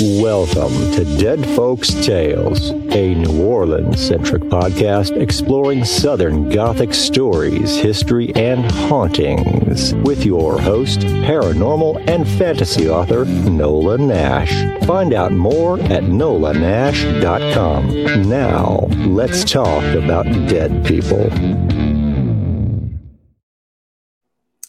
Welcome to Dead Folks Tales, a New Orleans centric podcast exploring Southern Gothic stories, history, and hauntings with your host, paranormal and fantasy author, Nola Nash. Find out more at nolanash.com. Now, let's talk about dead people.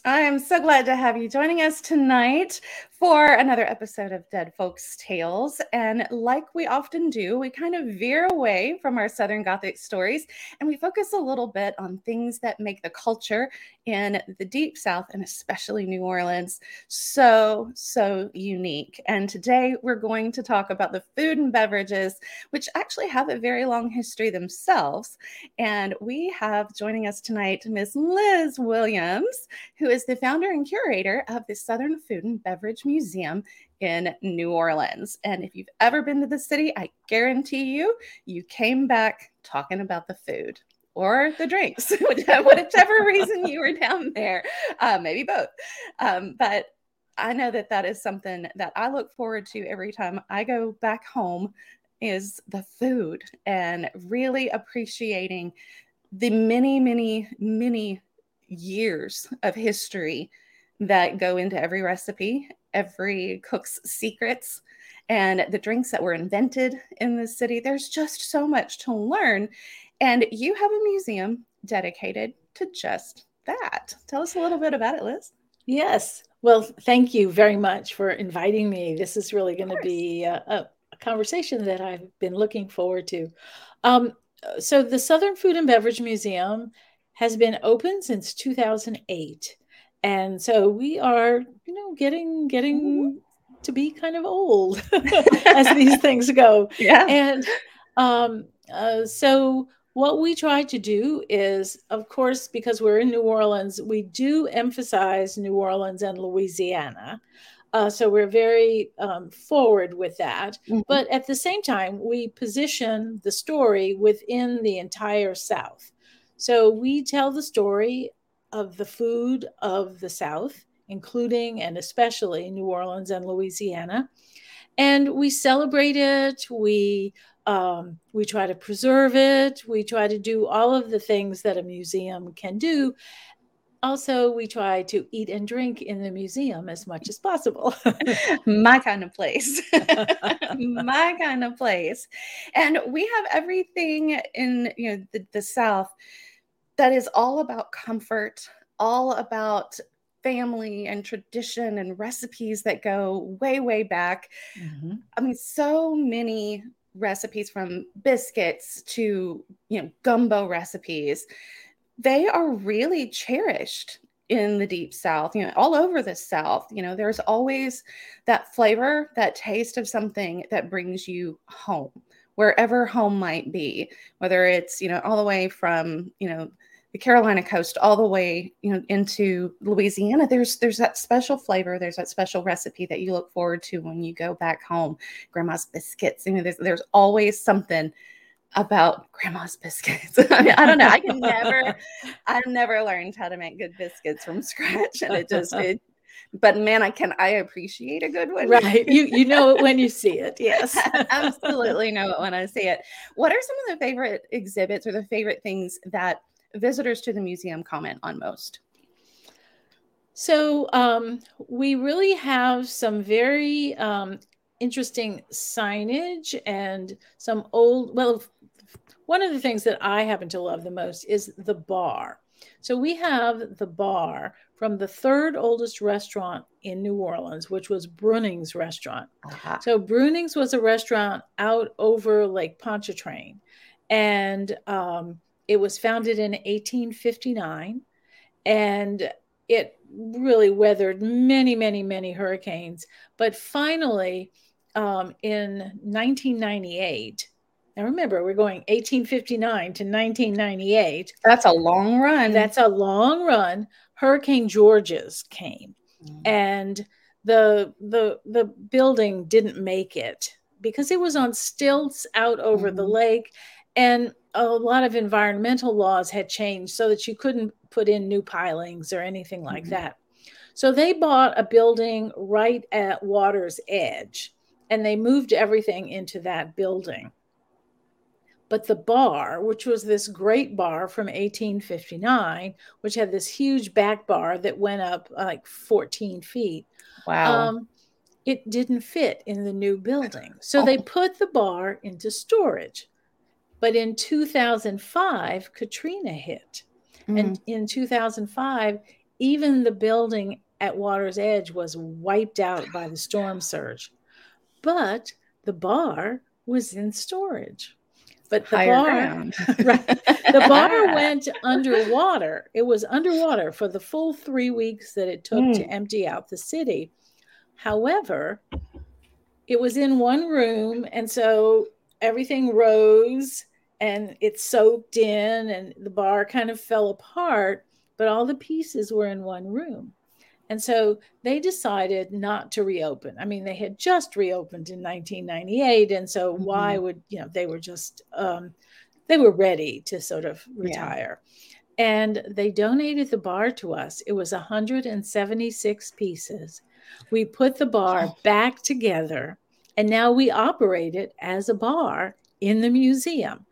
I am so glad to have you joining us tonight for another episode of Dead Folks Tales. And like we often do, we kind of veer away from our Southern Gothic stories and we focus a little bit on things that make the culture in the Deep South and especially New Orleans so, so unique. And today we're going to talk about the food and beverages, which actually have a very long history themselves. And we have joining us tonight Miss Liz Williams, who is the founder and curator of the Southern Food and Beverage Museum in New Orleans. And if you've ever been to the city, I guarantee you, you came back talking about the food or the drinks, whichever reason you were down there, uh, maybe both. Um, but I know that that is something that I look forward to every time I go back home is the food and really appreciating the many, many, many years of history that go into every recipe, every cook's secrets, and the drinks that were invented in the city. There's just so much to learn. And you have a museum dedicated to just that. Tell us a little bit about it, Liz. Yes. Well, thank you very much for inviting me. This is really going to be a, a, a, conversation that I've been looking forward to. Um, so, the Southern Food and Beverage Museum has been open since 2008 and so we are you know getting getting to be kind of old as these things go yeah and um uh, so what we try to do is of course because we're in new orleans we do emphasize new orleans and louisiana uh, so we're very um, forward with that. Mm-hmm. But at the same time, we position the story within the entire South. So we tell the story of the food of the South, including and especially New Orleans and Louisiana. And we celebrate it. We um, we try to preserve it. We try to do all of the things that a museum can do. Also, we try to eat and drink in the museum as much as possible. My kind of place. My kind of place. And we have everything in you know the, the South that is all about comfort, all about family and tradition and recipes that go way, way back. Mm-hmm. I mean, so many recipes from biscuits to, you know, gumbo recipes. They are really cherished in the deep south you know all over the south you know there's always that flavor that taste of something that brings you home wherever home might be whether it's you know all the way from you know the Carolina coast all the way, you know, into Louisiana, there's there's that special flavor, there's that special recipe that you look forward to when you go back home. Grandma's biscuits, you know, there's there's always something about grandma's biscuits. I mean, I don't know. I can never, I've never learned how to make good biscuits from scratch, and it just it. But man, I can I appreciate a good one. Right, you you know it when you see it. Yes, absolutely know it when I see it. What are some of the favorite exhibits or the favorite things that visitors to the museum comment on most? So um, we really have some very um, interesting signage and some old, well, one of the things that I happen to love the most is the bar. So we have the bar from the third oldest restaurant in New Orleans, which was Bruning's restaurant. Uh-huh. So Bruning's was a restaurant out over Lake Pontchartrain. And um, it was founded in 1859 and it really weathered many, many, many hurricanes. But finally, um, in 1998, now remember, we're going 1859 to 1998. That's a long run. That's a long run. Hurricane Georges came, mm. and the the the building didn't make it because it was on stilts out over mm. the lake, and a lot of environmental laws had changed so that you couldn't put in new pilings or anything like mm-hmm. that. So they bought a building right at water's edge. and they moved everything into that building. But the bar, which was this great bar from 1859, which had this huge back bar that went up like 14 feet, Wow. um, it didn't fit in the new building. So they Oh. put the bar into storage. But in 2005, Katrina hit. Mm. And in 2005, even the building at Water's Edge was wiped out by the storm surge. But the bar was in storage. But the bar, right, the bar went underwater. It was underwater for the full three weeks that it took to Mm. empty out the city. However, it was in one room, and so everything rose and it soaked in, and the bar kind of fell apart, but all the pieces were in one room. And so they decided not to reopen. I mean, they had just reopened in 1998. And so why would, you know, they were just, um, they were ready to sort of retire. And they donated the bar to us. It was 176 pieces. We put the bar back together, and now we operate it as a bar in the museum.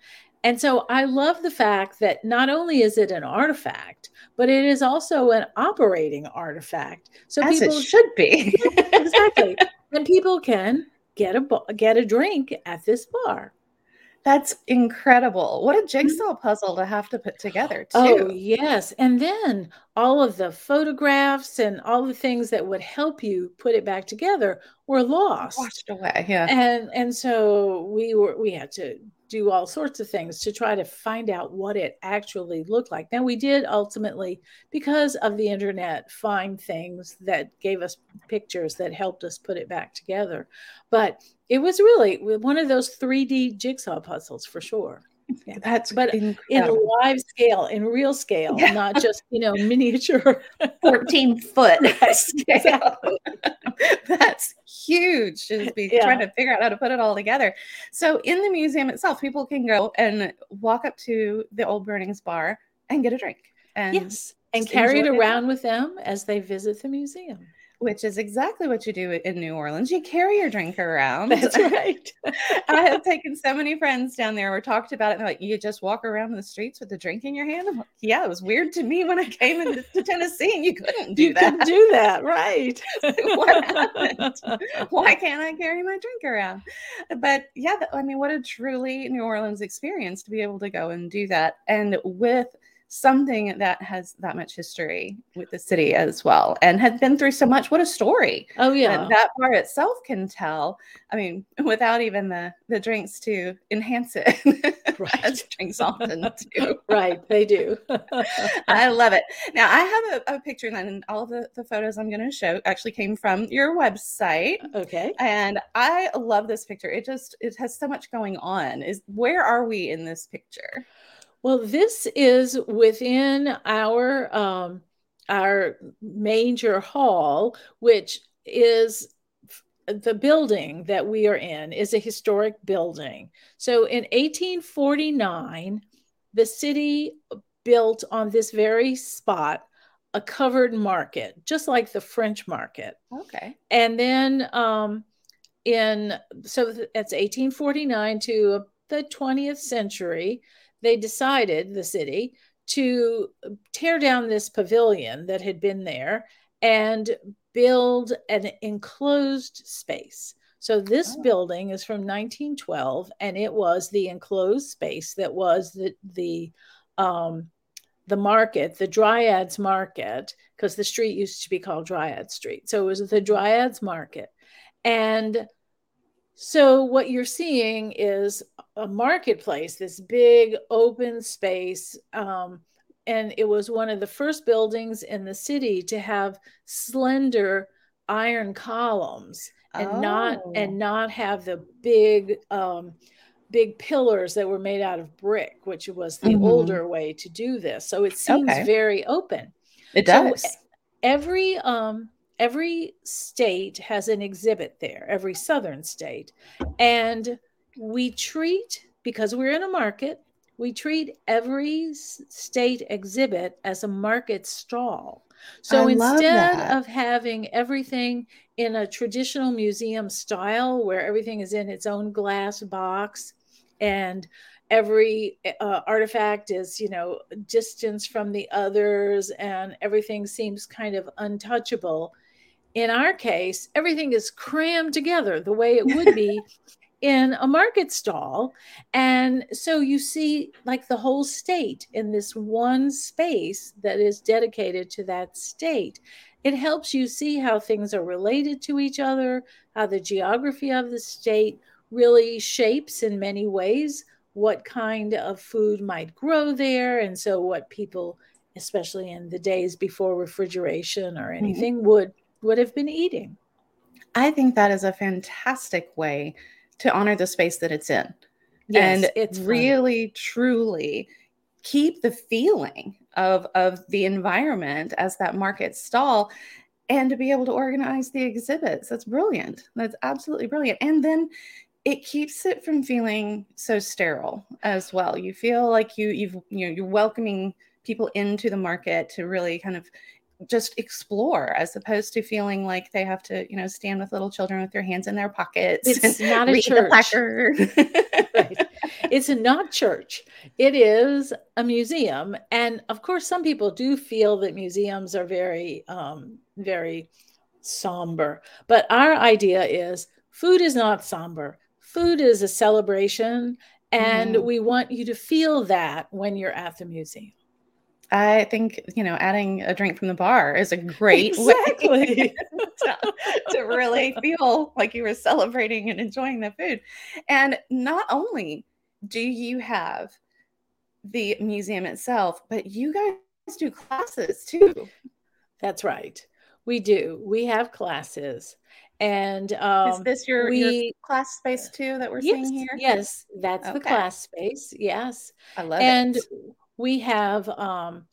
And so I love the fact that not only is it an artifact, but it is also an operating artifact. So As people it should be. exactly, and people can get a get a drink at this bar. That's incredible. What a mm-hmm. jigsaw puzzle to have to put together, too. Oh, yes. And then all of the photographs and all the things that would help you put it back together were lost. Washed away. Yeah. And and so we were we had to do all sorts of things to try to find out what it actually looked like. Now we did ultimately because of the internet find things that gave us pictures that helped us put it back together. But it was really one of those 3D jigsaw puzzles for sure. Yeah. That's But in incredible. live scale, in real scale, Yeah. not just, you know, miniature. 14 foot scale. exactly. That's huge just be Yeah. trying to figure out how to put it all together. So, in the museum itself, people can go and walk up to the Old Bruning's bar and get a drink. And yes. And carry it. around with them as they visit the museum. Which is exactly what you do in New Orleans. You carry your drink around. That's right. I have taken so many friends down there. We talked about it. And they're like, you just walk around the streets with a drink in your hand. I'm like, yeah, it was weird to me when I came into to Tennessee and you couldn't do you that. can do that, right? What happened? Why can't I carry my drink around? But yeah, I mean, what a truly New Orleans experience to be able to go and do that. And with something that has that much history with the city as well and had been through so much. What a story Oh yeah. that bar itself can tell. I mean, without even the the drinks to enhance it, Right. drinks often do. right, they do. I love it. Now I have a, a picture, and all of the, the photos I'm going to show actually came from your website, okay. and I love this picture. It just it has so much going on. Is where are we in this picture? Well, this is within our um, our major hall, which is the building that we are in is a historic building. So in 1849, the city built on this very spot a covered market, just like the French market. Okay. and then um in so that's 1849 to the 20th century they decided the city to tear down this pavilion that had been there and build an enclosed space so this Oh. building is from 1912 and it was the enclosed space that was the the um the market, the Dryades Market, because the street used to be called Dryades Street. So it was the Dryades Market. And so what you're seeing is a marketplace, this big open space. Um, and it was one of the first buildings in the city to have slender iron columns and not Oh. and not have the big um, big pillars that were made out of brick, which was the Mhm. older way to do this. So it seems Okay. very open. It So, does. Every um every state has an exhibit there, every southern state. And we treat because we're in a market, we treat every state exhibit as a market stall. So I instead of having everything in a traditional museum style where everything is in its own glass box and every uh, artifact is you know distance from the others and everything seems kind of untouchable in our case everything is crammed together the way it would be in a market stall and so you see like the whole state in this one space that is dedicated to that state it helps you see how things are related to each other how the geography of the state really shapes in many ways what kind of food might grow there. And so, what people, especially in the days before refrigeration or mm-hmm. anything, mm-hmm. would would have been eating. I think that is a fantastic way to honor the space that it's in. Yes, and it's really truly keep the feeling of of the environment as that market stall and to be able to organize the exhibits that's brilliant that's absolutely brilliant and then it keeps it from feeling so sterile as well. You feel like you you've you know you're welcoming people into the market to really kind of just explore as opposed to feeling like they have to you know stand with little children with their hands in their pockets it's not a church. right. it's not church. It is a museum. And of course some people do feel that museums are very um very somber. But our idea is food is not somber. Food is a celebration and mm. we want you to feel that when you're at the museum I think you know adding a drink from the bar is a great exactly. way to, to, really feel like you were celebrating and enjoying the food. And not only do you have the museum itself, but you guys do classes too. That's right. We do. We have classes. And um, is this your, we, your class space too that we're yes, seeing here? Yes, that's okay. the class space. Yes, I love and it. We have um,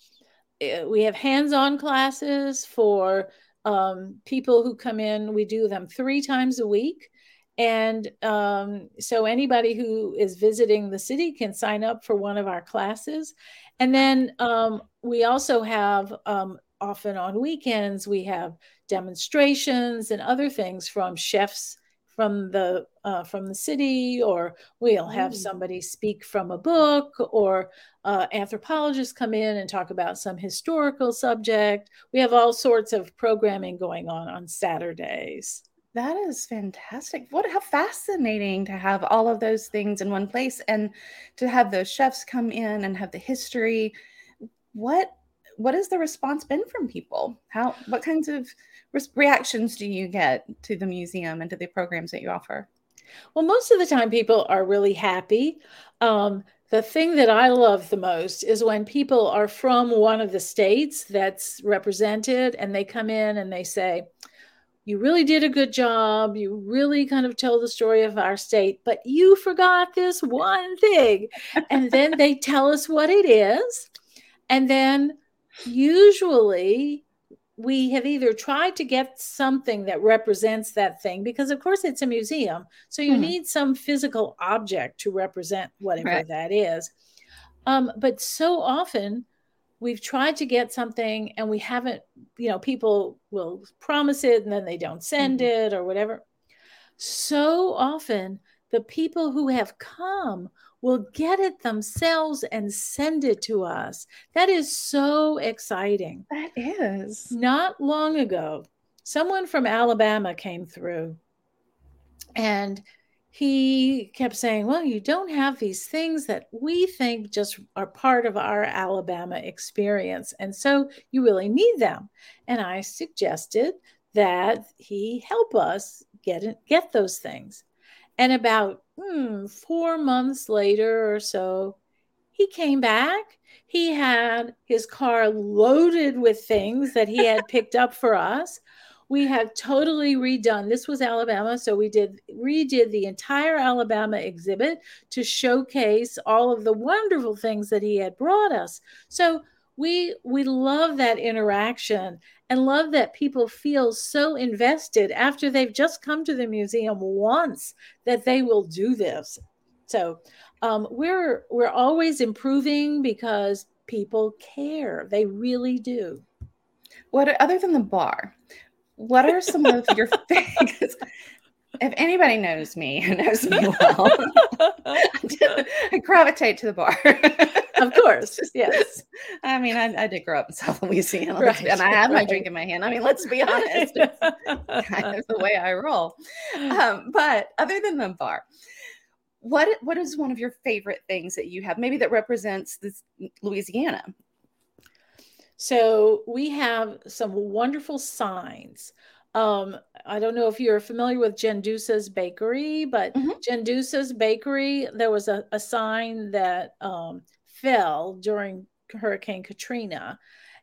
eh, we have hands-on classes for um, people who come in. We do them three times a week. And um, so anybody who is visiting the city can sign up for one of our classes. And then um, we also have um, often on weekends, we have demonstrations and other things from chefs from the uh, from the city, or we'll have mm. somebody speak from a book, or uh, anthropologists come in and talk about some historical subject. We have all sorts of programming going on on Saturdays. That is fantastic. What how fascinating to have all of those things in one place and to have those chefs come in and have the history. What what has the response been from people? How what kinds of re- reactions do you get to the museum and to the programs that you offer? Well, most of the time, people are really happy. Um, the thing that I love the most is when people are from one of the states that's represented and they come in and they say, You really did a good job. You really kind of tell the story of our state, but you forgot this one thing. and then they tell us what it is. And then usually we have either tried to get something that represents that thing because of course it's a museum so you mm-hmm. need some physical object to represent whatever right. that is um, but so often we've tried to get something and we haven't you know people will promise it and then they don't send mm-hmm. it or whatever so often the people who have come will get it themselves and send it to us. That is so exciting. That is. Not long ago, someone from Alabama came through and he kept saying, Well, you don't have these things that we think just are part of our Alabama experience. And so you really need them. And I suggested that he help us get, it, get those things. And about hmm, four months later or so, he came back. He had his car loaded with things that he had picked up for us. We have totally redone. This was Alabama, so we did redid the entire Alabama exhibit to showcase all of the wonderful things that he had brought us. So we we love that interaction and love that people feel so invested after they've just come to the museum once that they will do this. So um, we're we're always improving because people care. They really do. What other than the bar? what are some of your things? if anybody knows me and knows me well, I gravitate to the bar. Of course, yes. I mean, I, I, did grow up in South Louisiana, right, and I had my drink in my hand. I mean, let's be honest, kind of the way I roll. Um, but other than the bar, what what is one of your favorite things that you have, maybe that represents this Louisiana? So we have some wonderful signs um, I don't know if you're familiar with Gendusa's Bakery, but mm-hmm. Gendusa's Bakery, there was a, a sign that um, fell during Hurricane Katrina,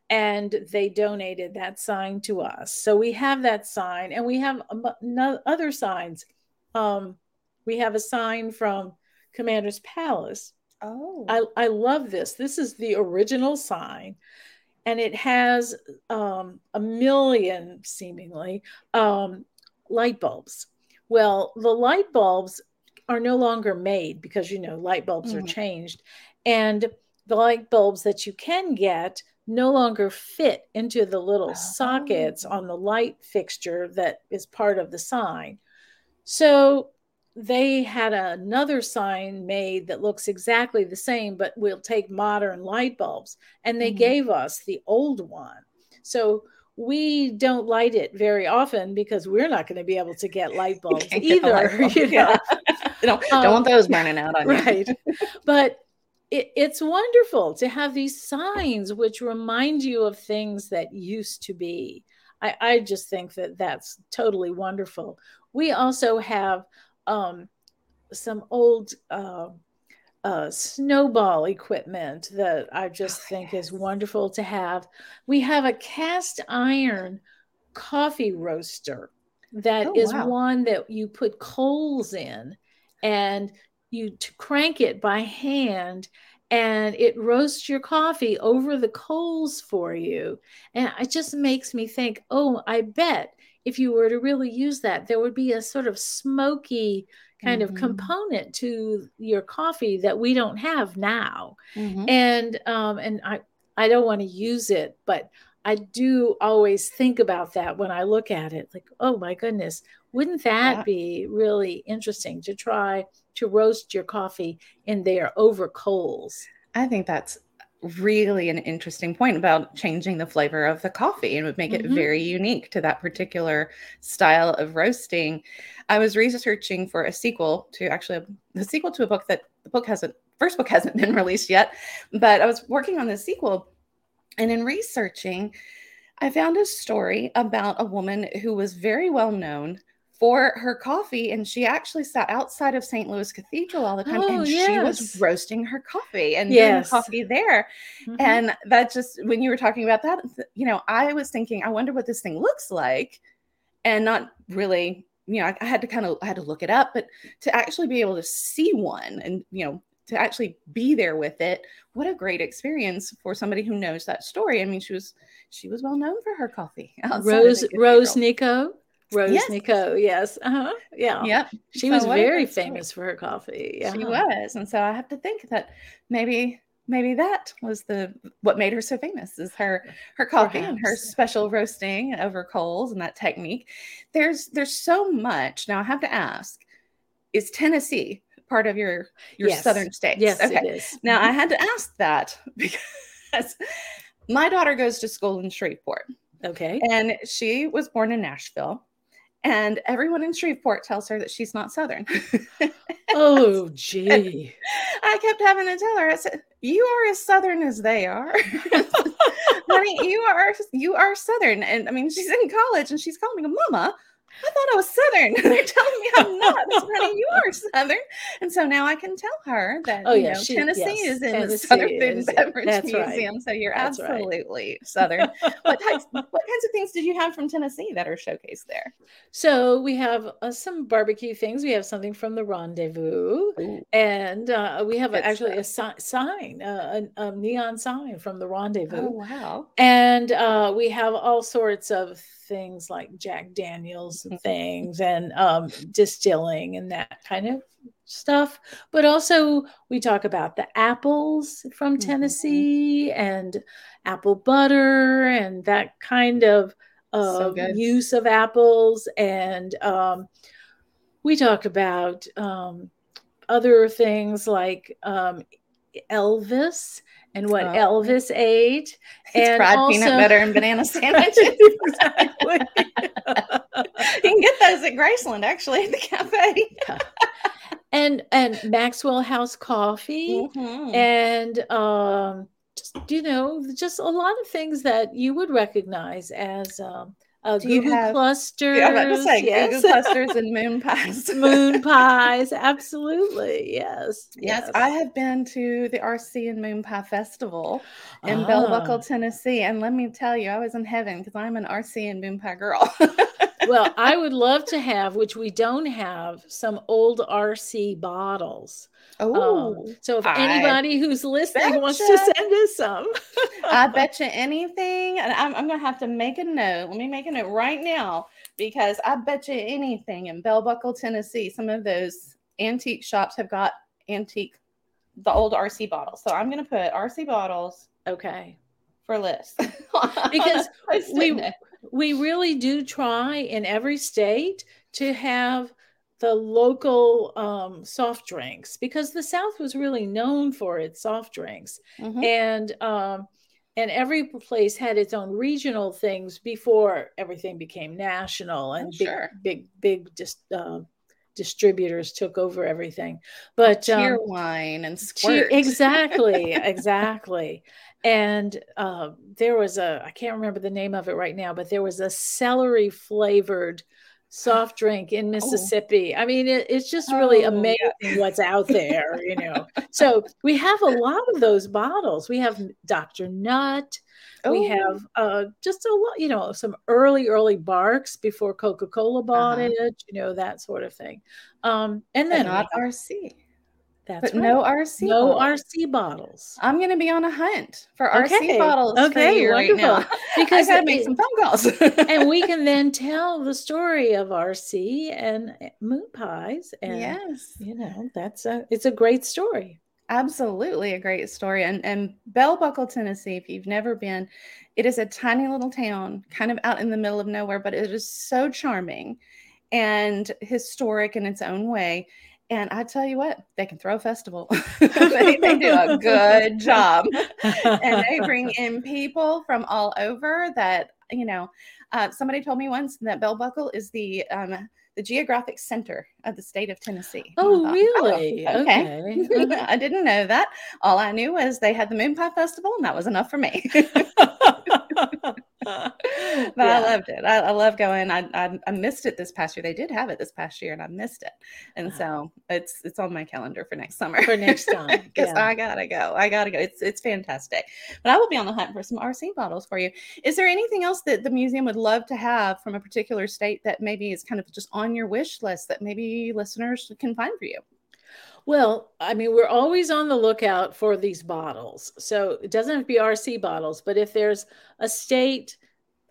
and they donated that sign to us. So we have that sign, and we have other signs. Um, we have a sign from Commander's Palace. Oh, I, I love this. This is the original sign and it has um, a million seemingly um, light bulbs. Well, the light bulbs are no longer made because you know light bulbs mm. are changed, and the light bulbs that you can get no longer fit into the little oh. sockets on the light fixture that is part of the sign. So they had another sign made that looks exactly the same, but we'll take modern light bulbs. And they mm-hmm. gave us the old one. So we don't light it very often because we're not going to be able to get light bulbs either. Light bulb. You know? yeah. don't, don't um, want those burning out on you. Right. but it, it's wonderful to have these signs which remind you of things that used to be. I, I just think that that's totally wonderful. We also have um, some old uh, uh, snowball equipment that I just oh, think yes. is wonderful to have. We have a cast iron coffee roaster that oh, is wow. one that you put coals in and you crank it by hand and it roasts your coffee over the coals for you. And it just makes me think, oh, I bet if you were to really use that, there would be a sort of smoky kind mm-hmm. of component to your coffee that we don't have now. Mm-hmm. And um, and I I don't want to use it, but I do always think about that when I look at it. Like, oh my goodness, wouldn't that yeah. be really interesting to try to roast your coffee in there over coals? I think that's really an interesting point about changing the flavor of the coffee and would make mm-hmm. it very unique to that particular style of roasting. I was researching for a sequel to actually the sequel to a book that the book hasn't first book hasn't been released yet, but I was working on the sequel and in researching I found a story about a woman who was very well known for her coffee and she actually sat outside of St. Louis Cathedral all the time oh, and yes. she was roasting her coffee and yes. doing coffee there. Mm-hmm. And that just when you were talking about that, you know, I was thinking, I wonder what this thing looks like and not really, you know, I, I had to kind of I had to look it up, but to actually be able to see one and you know to actually be there with it what a great experience for somebody who knows that story i mean she was she was well known for her coffee rose rose Nicaud Rose yes. Nicaud, yes. Uh-huh. Yeah. Yep. She so was very famous for her coffee. Yeah. She was. And so I have to think that maybe maybe that was the what made her so famous is her her coffee Perhaps. and her special roasting over coals and that technique. There's there's so much. Now I have to ask, is Tennessee part of your your yes. southern states? Yes, okay. it is. Now I mm-hmm. had to ask that because my daughter goes to school in Shreveport. Okay. And she was born in Nashville and everyone in Shreveport tells her that she's not Southern. oh, gee. I kept having to tell her, I said, You are as Southern as they are. Honey, you are you are Southern. And I mean, she's in college and she's calling me a Mama. I thought I was Southern. They're telling me I'm not. honey, you are Southern. And so now I can tell her that oh, yeah, know, she, Tennessee yes, is in Tennessee the Southern Food and Beverage Museum. Right. So you're that's absolutely right. Southern. what types what kinds of things did you have from Tennessee that are showcased there? So we have uh, some barbecue things. We have something from the Rendezvous. Ooh. And uh, we have actually a si- sign, uh, a, a, neon sign from the Rendezvous. Oh, wow. And uh, we have all sorts of things like Jack Daniels and things and um, distilling and that kind of stuff. But also, we talk about the apples from mm-hmm. Tennessee mm-hmm. and apple butter and that kind of uh, so use of apples, and um, we talk about um, other things like um, Elvis and what oh. Elvis ate, and fried also, peanut butter and banana sandwiches. exactly. you can get those at Graceland, actually, at the cafe. yeah. And and Maxwell House Coffee, mm-hmm. and um, just you know, just a lot of things that you would recognize as. Um, uh, Goo Goo have, clusters. Yeah, I'm about to say yes. Goo Goo clusters and moon pies. moon pies, absolutely. Yes, yes. Yes, I have been to the RC and Moon Pie Festival in ah. Bell Buckle, Tennessee. And let me tell you, I was in heaven because I'm an RC and Moon Pie girl. well, I would love to have, which we don't have, some old RC bottles. Oh, um, so if anybody who's listening wants to send us some, I bet you anything. And I'm, I'm going to have to make a note. Let me make a note right now because I bet you anything in Bell Buckle, Tennessee, some of those antique shops have got antique, the old RC bottles. So I'm going to put RC bottles. Okay. For lists because we we really do try in every state to have the local um, soft drinks because the South was really known for its soft drinks, mm-hmm. and um, and every place had its own regional things before everything became national and oh, big, sure. big, big, just. Uh, distributors took over everything but cheer um, wine and cheer, exactly exactly and uh, there was a i can't remember the name of it right now but there was a celery flavored soft drink in oh. Mississippi. Oh. I mean, it, it's just really oh, amazing yeah. what's out there, you know. so we have a lot of those bottles. We have Dr. Nut. Oh. We have uh, just a lot, you know, some early, early Barq's before Coca Cola bought uh-huh. it, you know, that sort of thing. Um, and then not RC. That's but right. no RC. No bottles. RC bottles. I'm going to be on a hunt for okay. RC bottles. Okay, wonderful. Right because I got to make some phone calls. and we can then tell the story of RC and eh, moon pies. And yes, you know that's a it's a great story. Absolutely a great story. And and Bell Buckle, Tennessee, if you've never been, it is a tiny little town, kind of out in the middle of nowhere, but it is so charming and historic in its own way and I tell you what, they can throw a festival. they, they, do a good job. and they bring in people from all over that, you know, uh, somebody told me once that Bell Buckle is the um, the geographic center of the state of Tennessee. Oh, thought, really? Oh, okay. okay. I didn't know that. All I knew was they had the Moon Pie Festival, and that was enough for me. but yeah. I loved it. I, I love going. I, I, I missed it this past year. They did have it this past year, and I missed it. And uh-huh. so it's it's on my calendar for next summer. For next time, because yeah. I gotta go. I gotta go. It's it's fantastic. But I will be on the hunt for some RC bottles for you. Is there anything else that the museum would love to have from a particular state that maybe is kind of just on your wish list that maybe listeners can find for you? Well, I mean, we're always on the lookout for these bottles. So it doesn't have to be RC bottles, but if there's a state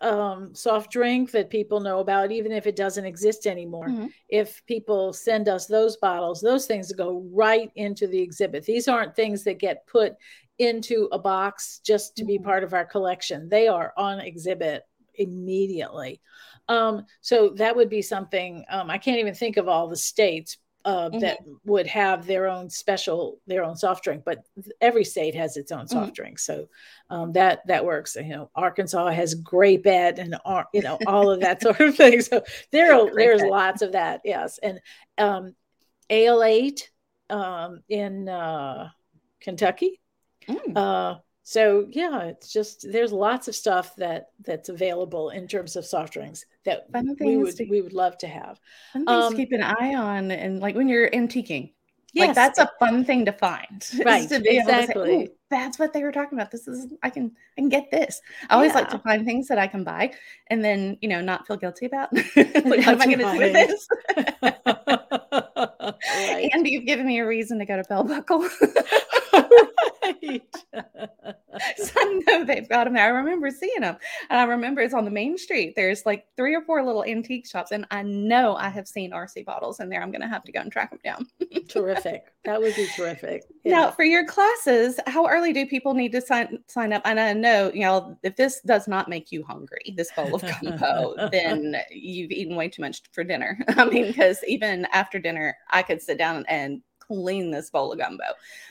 um, soft drink that people know about, even if it doesn't exist anymore, mm-hmm. if people send us those bottles, those things go right into the exhibit. These aren't things that get put into a box just to mm-hmm. be part of our collection. They are on exhibit immediately. Um, so that would be something um, I can't even think of all the states, uh, mm-hmm. that would have their own special their own soft drink but every state has its own soft mm-hmm. drink so um, that that works you know arkansas has Grapette and you know all of that sort of thing so there are there's lots of that yes and um, ale 8 um, in uh, kentucky mm. uh, so yeah it's just there's lots of stuff that that's available in terms of soft drinks that we would to, we would love to have. Fun um, to keep an eye on and like when you're antiquing yes. like that's a fun thing to find right to exactly. Say, that's what they were talking about. This is i can i can get this. I always yeah. like to find things that i can buy and then you know not feel guilty about. Like, what am i going to do with this? Right. and you've given me a reason to go to bell buckle right. so I know they've got them there. I remember seeing them, and I remember it's on the main street. There's like three or four little antique shops, and I know I have seen RC bottles in there. I'm going to have to go and track them down. terrific. That would be terrific. Yeah. Now, for your classes, how early do people need to sign sign up? And I know, you know, if this does not make you hungry, this bowl of gumbo, then you've eaten way too much for dinner. I mean, because even after dinner, I could sit down and clean this bowl of gumbo.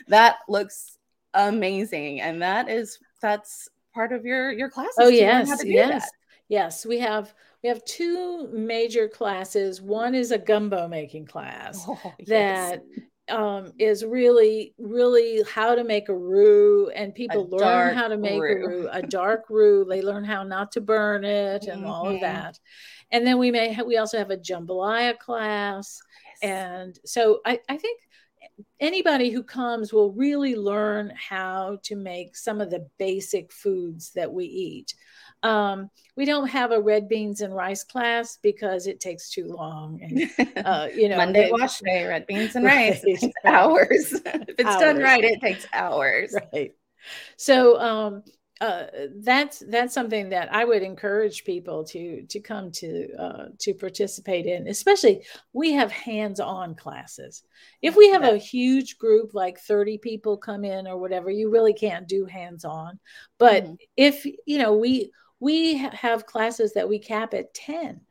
That looks amazing, and that is that's part of your your classes. Oh yes, yes, that. yes. We have we have two major classes. One is a gumbo making class oh, yes. that um, is really, really how to make a roux, and people a learn how to make roux. a roux, a dark roux. They learn how not to burn it and mm-hmm. all of mm-hmm. that. And then we may have, we also have a jambalaya class, yes. and so I, I think anybody who comes will really learn how to make some of the basic foods that we eat. Um, we don't have a red beans and rice class because it takes too long. And, uh, you know, Monday wash day, red beans and rice, right. hours. if it's hours. done right, it takes hours. Right. So, um, uh, that's that's something that I would encourage people to to come to uh, to participate in. Especially, we have hands-on classes. If we have a huge group, like thirty people come in or whatever, you really can't do hands-on. But mm-hmm. if you know, we we have classes that we cap at ten,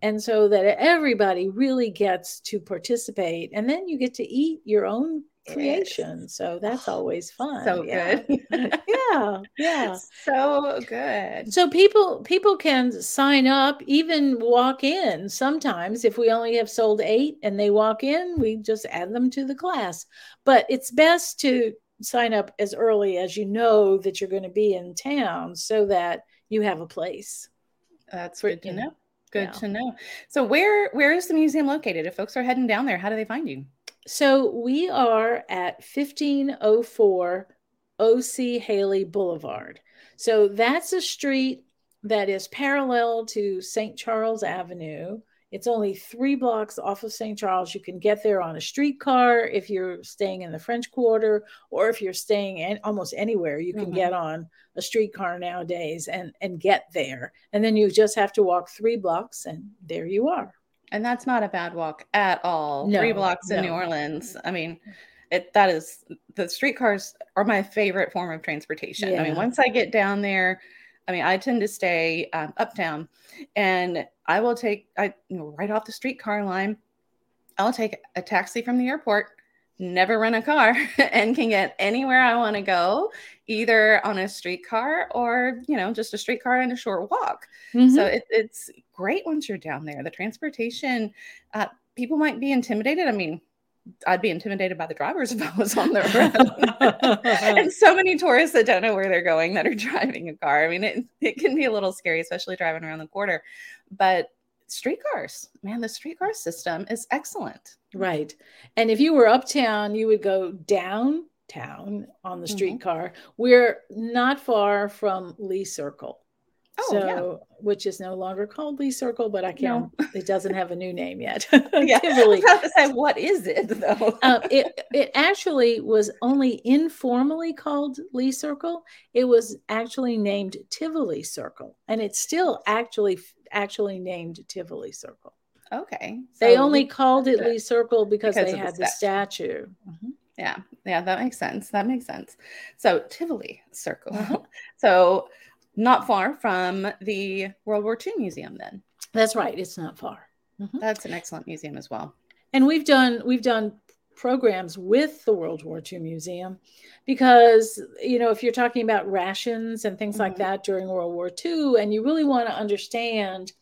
and so that everybody really gets to participate, and then you get to eat your own creation. So that's oh, always fun. So yeah. good. yeah. Yeah. So good. So people people can sign up, even walk in. Sometimes if we only have sold eight and they walk in, we just add them to the class. But it's best to sign up as early as you know that you're going to be in town so that you have a place. That's good to know. Good yeah. to know. So where where is the museum located? If folks are heading down there, how do they find you? So we are at 1504 OC Haley Boulevard. So that's a street that is parallel to St. Charles Avenue. It's only three blocks off of St. Charles. You can get there on a streetcar if you're staying in the French Quarter, or if you're staying in almost anywhere, you can mm-hmm. get on a streetcar nowadays and, and get there. And then you just have to walk three blocks, and there you are. And that's not a bad walk at all. No, Three blocks in no. New Orleans. I mean, it that is the streetcars are my favorite form of transportation. Yeah. I mean, once I get down there, I mean, I tend to stay um, uptown, and I will take I you know, right off the streetcar line. I'll take a taxi from the airport, never rent a car, and can get anywhere I want to go, either on a streetcar or you know just a streetcar and a short walk. Mm-hmm. So it, it's great once you're down there. The transportation, uh, people might be intimidated. I mean, I'd be intimidated by the drivers if I was on the road. and so many tourists that don't know where they're going that are driving a car. I mean, it, it can be a little scary, especially driving around the quarter. But streetcars, man, the streetcar system is excellent. Right. And if you were uptown, you would go downtown on the mm-hmm. streetcar. Mm-hmm. We're not far from Lee Circle. Oh, so, yeah. which is no longer called Lee Circle, but I can't. No. it doesn't have a new name yet. yeah, Tivoli. I was to say, what is it though? uh, it it actually was only informally called Lee Circle. It was actually named Tivoli Circle, and it's still actually actually named Tivoli Circle. Okay, so they only called it Lee Circle because, because they had the statue. The statue. Mm-hmm. Yeah, yeah, that makes sense. That makes sense. So Tivoli Circle. Uh-huh. So not far from the World War II Museum, then. That's right. It's not far. Mm-hmm. That's an excellent museum as well. And we've done we've done programs with the World War II Museum because you know if you're talking about rations and things mm-hmm. like that during World War II, and you really want to understand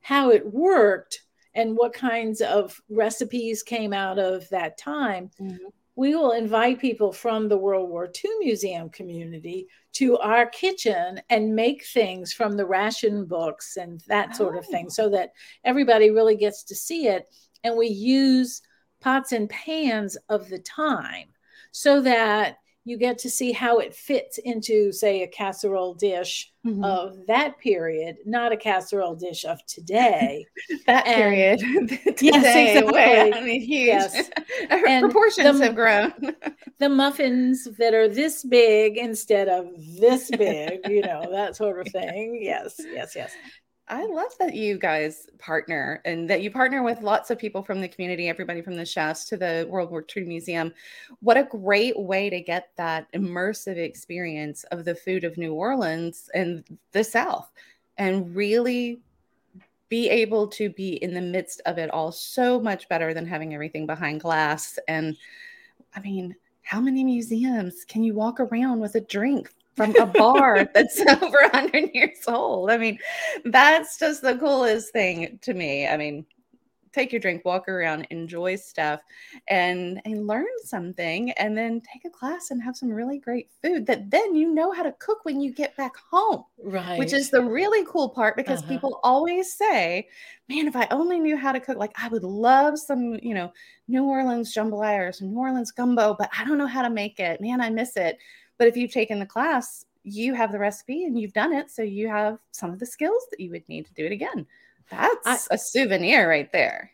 how it worked and what kinds of recipes came out of that time. Mm-hmm we will invite people from the World War II museum community to our kitchen and make things from the ration books and that sort of thing so that everybody really gets to see it. And we use pots and pans of the time so that you get to see how it fits into, say, a casserole dish mm-hmm. of that period, not a casserole dish of today. that and, period. today, yes, exactly. Way, I mean, huge. Yes. Proportions the, have grown. the muffins that are this big instead of this big, you know, that sort of thing. Yes, yes, yes. I love that you guys partner and that you partner with lots of people from the community, everybody from the chefs to the World War II Museum. What a great way to get that immersive experience of the food of New Orleans and the South and really be able to be in the midst of it all so much better than having everything behind glass. And I mean, how many museums can you walk around with a drink from a bar that's over 100 years old. I mean, that's just the coolest thing to me. I mean, take your drink, walk around, enjoy stuff, and and learn something, and then take a class and have some really great food that then you know how to cook when you get back home. Right. Which is the really cool part because uh-huh. people always say, "Man, if I only knew how to cook, like I would love some, you know, New Orleans jambalaya or some New Orleans gumbo, but I don't know how to make it. Man, I miss it." But if you've taken the class, you have the recipe and you've done it. So you have some of the skills that you would need to do it again. That's I, a souvenir right there.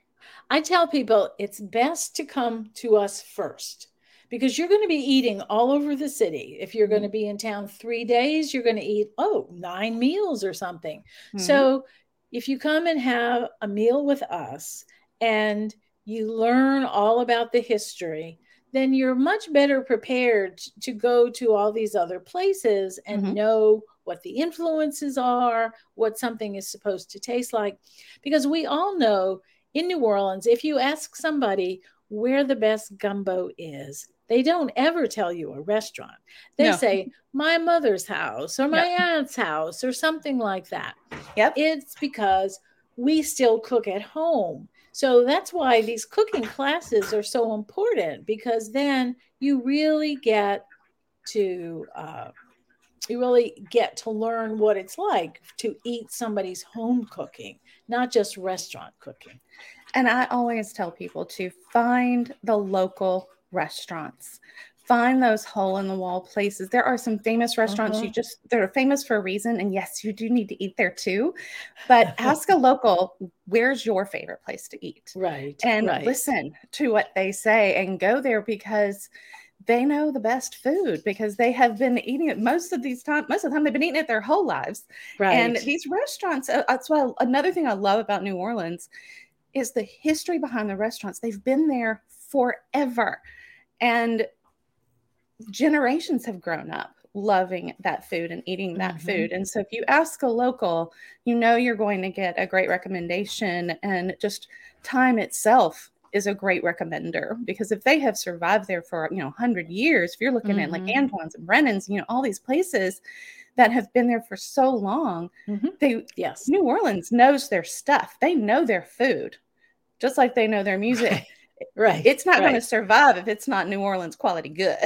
I tell people it's best to come to us first because you're going to be eating all over the city. If you're going to mm-hmm. be in town three days, you're going to eat, oh, nine meals or something. Mm-hmm. So if you come and have a meal with us and you learn all about the history, then you're much better prepared to go to all these other places and mm-hmm. know what the influences are, what something is supposed to taste like. Because we all know in New Orleans, if you ask somebody where the best gumbo is, they don't ever tell you a restaurant. They no. say, my mother's house or my yep. aunt's house or something like that. Yep. It's because we still cook at home. So that's why these cooking classes are so important because then you really get to uh, you really get to learn what it's like to eat somebody's home cooking, not just restaurant cooking. And I always tell people to find the local restaurants find those hole in the wall places. There are some famous restaurants uh-huh. you just they're famous for a reason and yes, you do need to eat there too. But ask a local, where's your favorite place to eat? Right. And right. listen to what they say and go there because they know the best food because they have been eating it most of these time most of the time they've been eating it their whole lives right and these restaurants uh, that's why another thing i love about new orleans is the history behind the restaurants they've been there forever and generations have grown up loving that food and eating that mm-hmm. food. And so if you ask a local, you know you're going to get a great recommendation and just time itself is a great recommender because if they have survived there for you know 100 years if you're looking mm-hmm. at like mm-hmm. Antoine's and Brennan's you know all these places that have been there for so long mm-hmm. they yes New Orleans knows their stuff they know their food just like they know their music right it's not right. going to survive if it's not new orleans quality good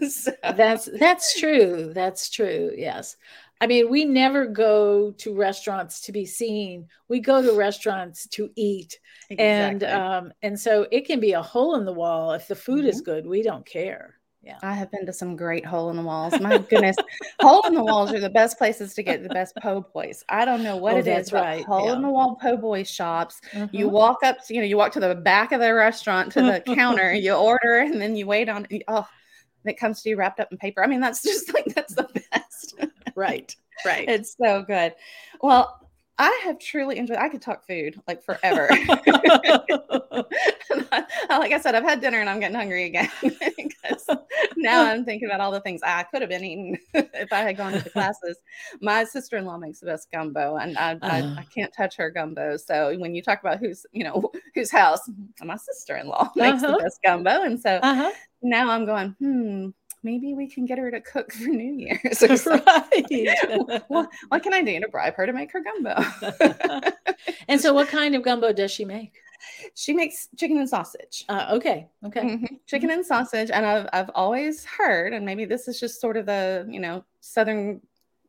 so. that's that's true that's true yes i mean we never go to restaurants to be seen we go to restaurants to eat exactly. and um and so it can be a hole in the wall if the food mm-hmm. is good we don't care yeah. I have been to some great hole in the walls. My goodness. hole in the walls are the best places to get the best po' boys. I don't know what oh, it is, right. hole yeah. in the wall po' boy shops. Mm-hmm. You walk up, to, you know, you walk to the back of the restaurant to the counter, you order, and then you wait on oh, it comes to you wrapped up in paper. I mean, that's just like that's the best. right. Right. It's so good. Well, I have truly enjoyed. I could talk food like forever. like I said, I've had dinner and I'm getting hungry again because now I'm thinking about all the things I could have been eating if I had gone to the classes. My sister-in-law makes the best gumbo, and I, uh I. I, can't touch her gumbo. So when you talk about who's you know whose house, my sister-in-law makes uh-huh. the best gumbo, and so uh-huh. now I'm going, hmm maybe we can get her to cook for New Year's. right. well, what can I do to bribe her to make her gumbo? and so, what kind of gumbo does she make? She makes chicken and sausage. Uh, okay. Okay. Mm-hmm. Chicken mm-hmm. and sausage, and I've I've always heard, and maybe this is just sort of the you know southern,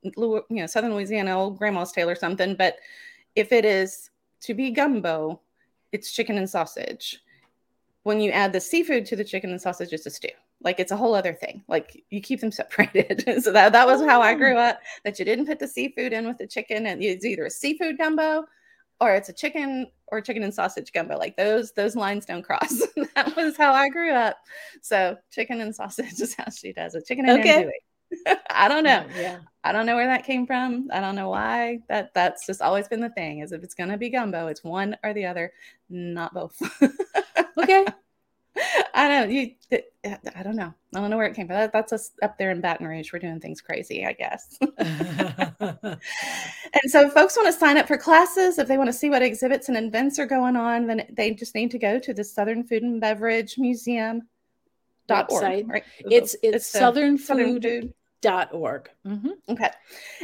you know southern Louisiana old grandma's tale or something, but if it is to be gumbo, it's chicken and sausage. When you add the seafood to the chicken and sausage, it's a stew Like it's a whole other thing. Like you keep them separated. so that, that was how I grew Oh. up. That you didn't put the seafood in with the chicken, and it's either a seafood gumbo or it's a chicken or chicken and sausage gumbo. Like those those lines don't cross. that was how I grew up. So chicken and sausage is how she does it. Chicken and Okay. andouille. I don't know. Oh, yeah. I don't know where that came from. I don't know why. That that's just always been the thing. Is if it's gonna be gumbo, it's one or the other, not both. Okay. I don't. You. I don't know. I don't know where it came from. That, that's us up there in Baton Rouge. We're doing things crazy, I guess. and so, if folks want to sign up for classes, if they want to see what exhibits and events are going on, then they just need to go to the Southern Food and Beverage Museum. Dot org, right? it's it's the southern Southern food Food dot org. Mhm. Okay.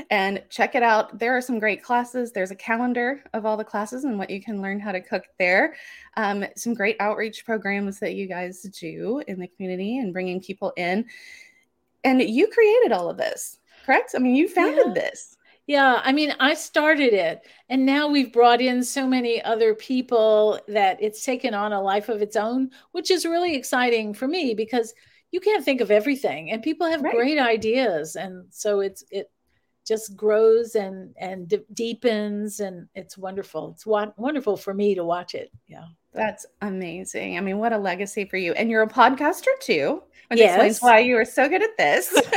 And check it out. There are some great classes. There's a calendar of all the classes and what you can learn how to cook there. Um, some great outreach programs that you guys do in the community and bringing people in. And you created all of this, correct? I mean, you founded Yeah. this. Yeah, I mean, I started it, and now we've brought in so many other people that it's taken on a life of its own, which is really exciting for me because you can't think of everything, and people have Right. great ideas, and so it's it just grows and and de- deepens, and it's wonderful. It's wa- wonderful for me to watch it. Yeah. That's amazing. I mean, what a legacy for you. And you're a podcaster too, which Yes. explains why you are so good at this.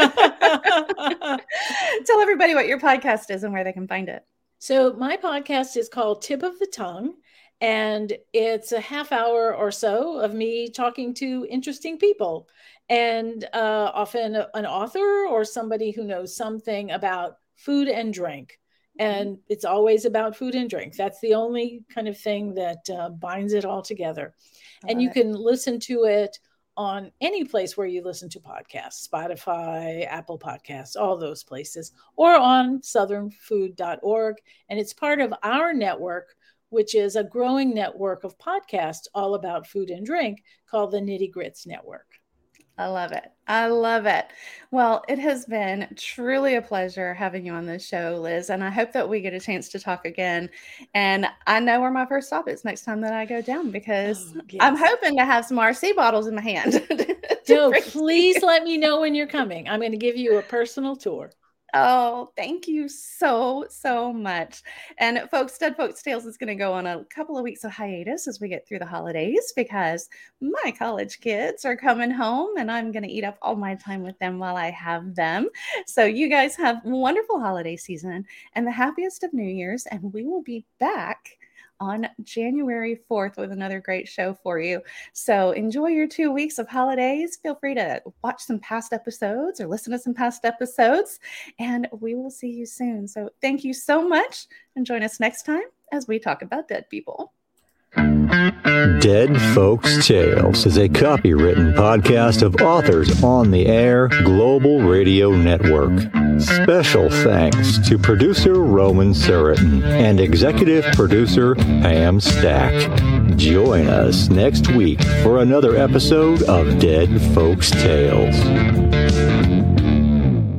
Tell everybody what your podcast is and where they can find it. So my podcast is called Tip of the Tongue, and it's a half hour or so of me talking to interesting people, and uh, often an author or somebody who knows something about food and drink. And it's always about food and drink. That's the only kind of thing that uh, binds it all together. And you it. can listen to it on any place where you listen to podcasts spotify apple podcasts all those places or on southernfood.org and it's part of our network which is a growing network of podcasts all about food and drink called the nitty grits network I love it. I love it. Well, it has been truly a pleasure having you on this show, Liz. And I hope that we get a chance to talk again. And I know where my first stop is next time that I go down because Oh, I'm hoping to have some RC bottles in my hand. to so bring to please you. let me know when you're coming i'm going to give you a personal tour Oh, thank you so, so much. And folks, Dead Folks Tales is going to go on a couple of weeks of hiatus as we get through the holidays because my college kids are coming home and I'm going to eat up all my time with them while I have them. So you guys have wonderful holiday season and the happiest of New Year's. And we will be back on January 4th with another great show for you. So enjoy your two weeks of holidays. Feel free to watch some past episodes or listen to some past episodes and we will see you soon. So thank you so much and join us next time as we talk about dead people. Dead Folks Tales is a copywritten podcast of Authors on the Air Global Radio Network. Special thanks to producer Roman Suritin and executive producer Pam Stack. Join us next week for another episode of Dead Folks Tales.